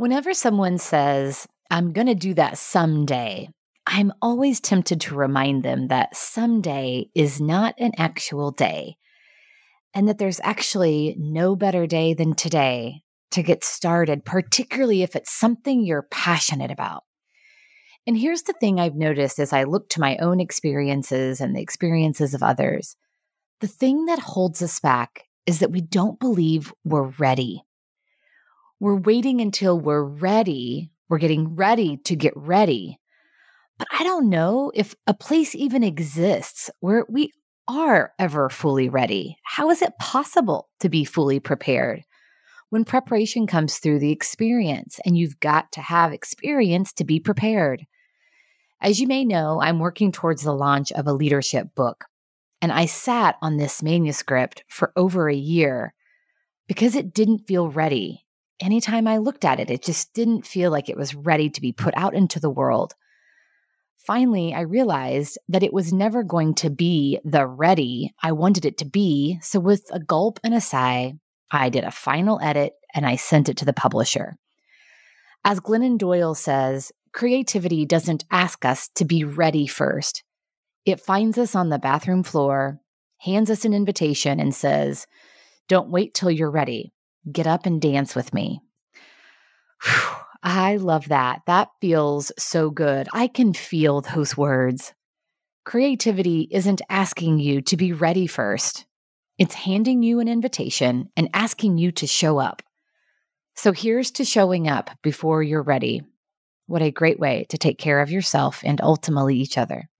Whenever someone says, I'm going to do that someday, I'm always tempted to remind them that someday is not an actual day and that there's actually no better day than today to get started, particularly if it's something you're passionate about. And here's the thing I've noticed as I look to my own experiences and the experiences of others the thing that holds us back is that we don't believe we're ready we're waiting until we're ready. We're getting ready to get ready. But I don't know if a place even exists where we are ever fully ready. How is it possible to be fully prepared? When preparation comes through the experience, and you've got to have experience to be prepared. As you may know, I'm working towards the launch of a leadership book, and I sat on this manuscript for over a year because it didn't feel ready anytime I looked at it, it just didn't feel like it was ready to be put out into the world. Finally, I realized that it was never going to be the ready I wanted it to be. So, with a gulp and a sigh, I did a final edit and I sent it to the publisher. As Glennon Doyle says, creativity doesn't ask us to be ready first. It finds us on the bathroom floor, hands us an invitation, and says, Don't wait till you're ready. Get up and dance with me. Whew, I love that. That feels so good. I can feel those words. Creativity isn't asking you to be ready first, it's handing you an invitation and asking you to show up. So here's to showing up before you're ready. What a great way to take care of yourself and ultimately each other.